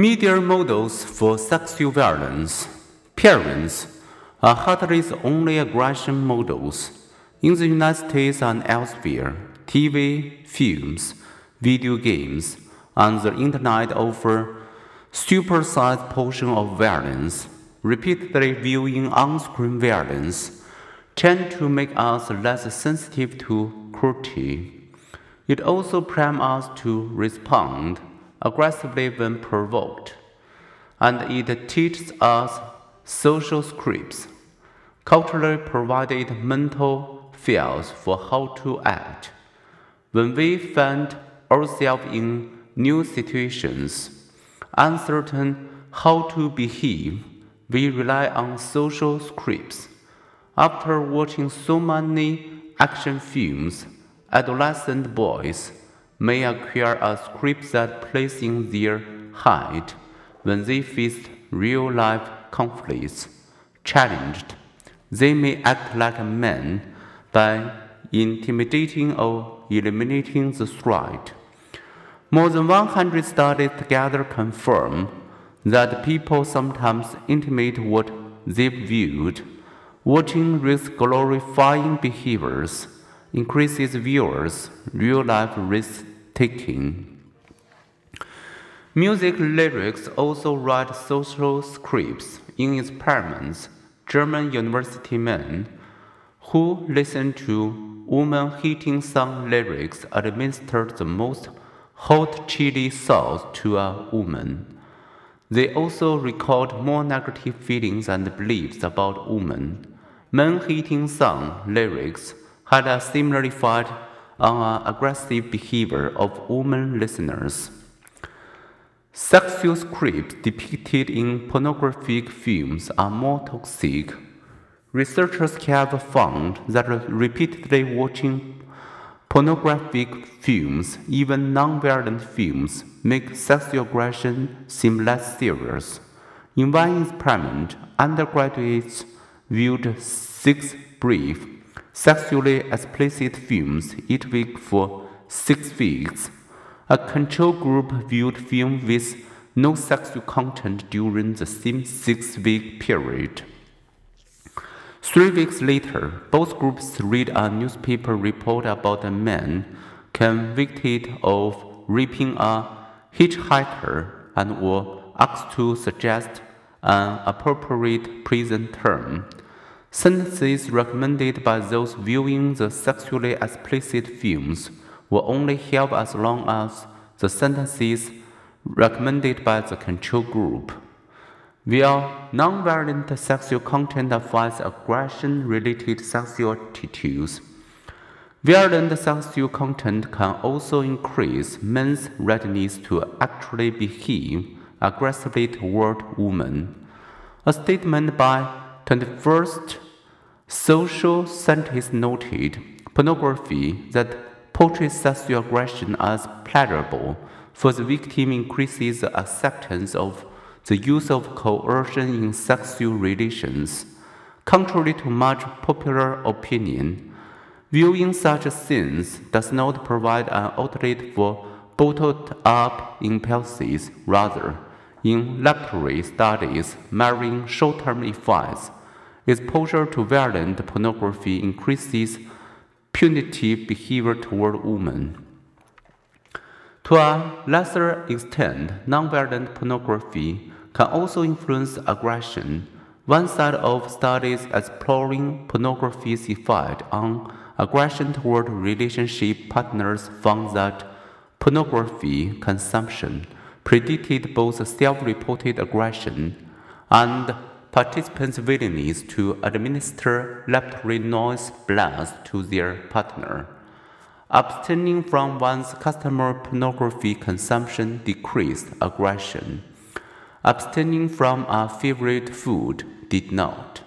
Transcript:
Media models for sexual violence. Parents are hardly the only aggression models. In the United States and elsewhere, TV, films, video games, and the internet offer supersized portion of violence. Repeatedly viewing on-screen violence tend to make us less sensitive to cruelty. It also primes us to respond aggressively when provoked, and it teaches us social scripts, culturally provided mental fields for how to act. When we find ourselves in new situations, uncertain how to behave, we rely on social scripts. After watching so many action films, adolescent boys may acquire a script that plays in their head when they face real life conflicts. Challenged, they may act like a man by intimidating or eliminating the threat. More than 100 studies together confirm that people sometimes intimate what they viewed. Watching risk glorifying behaviors increases viewers' real life risk taking. Music lyrics also write social scripts in experiments. German university men who listened to woman hitting song lyrics administered the most hot chili sauce to a woman. They also record more negative feelings and beliefs about women. Men hating song lyrics had a similar effect uh, on an aggressive behavior of women listeners. Sexual scripts depicted in pornographic films are more toxic. Researchers have found that repeatedly watching pornographic films, even non-violent films, make sexual aggression seem less serious. In one experiment, undergraduates viewed six brief, sexually explicit films each week for six weeks. A control group viewed film with no sexual content during the same six week period. Three weeks later, both groups read a newspaper report about a man convicted of raping a hitchhiker and were asked to suggest an appropriate prison term. Sentences recommended by those viewing the sexually explicit films will only help as long as the sentences recommended by the control group. While nonviolent sexual content affects aggression related sexual attitudes, violent sexual content can also increase men's readiness to actually behave aggressively toward women. A statement by 21st social scientists noted pornography that portrays sexual aggression as pleasurable for the victim increases the acceptance of the use of coercion in sexual relations. Contrary to much popular opinion, viewing such scenes does not provide an outlet for bottled up impulses. Rather, in laboratory studies measuring short term effects, Exposure to violent pornography increases punitive behavior toward women. To a lesser extent, nonviolent pornography can also influence aggression. One set of studies exploring pornography's effect on aggression toward relationship partners found that pornography consumption predicted both self reported aggression and participants' willingness to administer laboratory noise blasts to their partner. Abstaining from one's customer pornography consumption decreased aggression. Abstaining from a favorite food did not.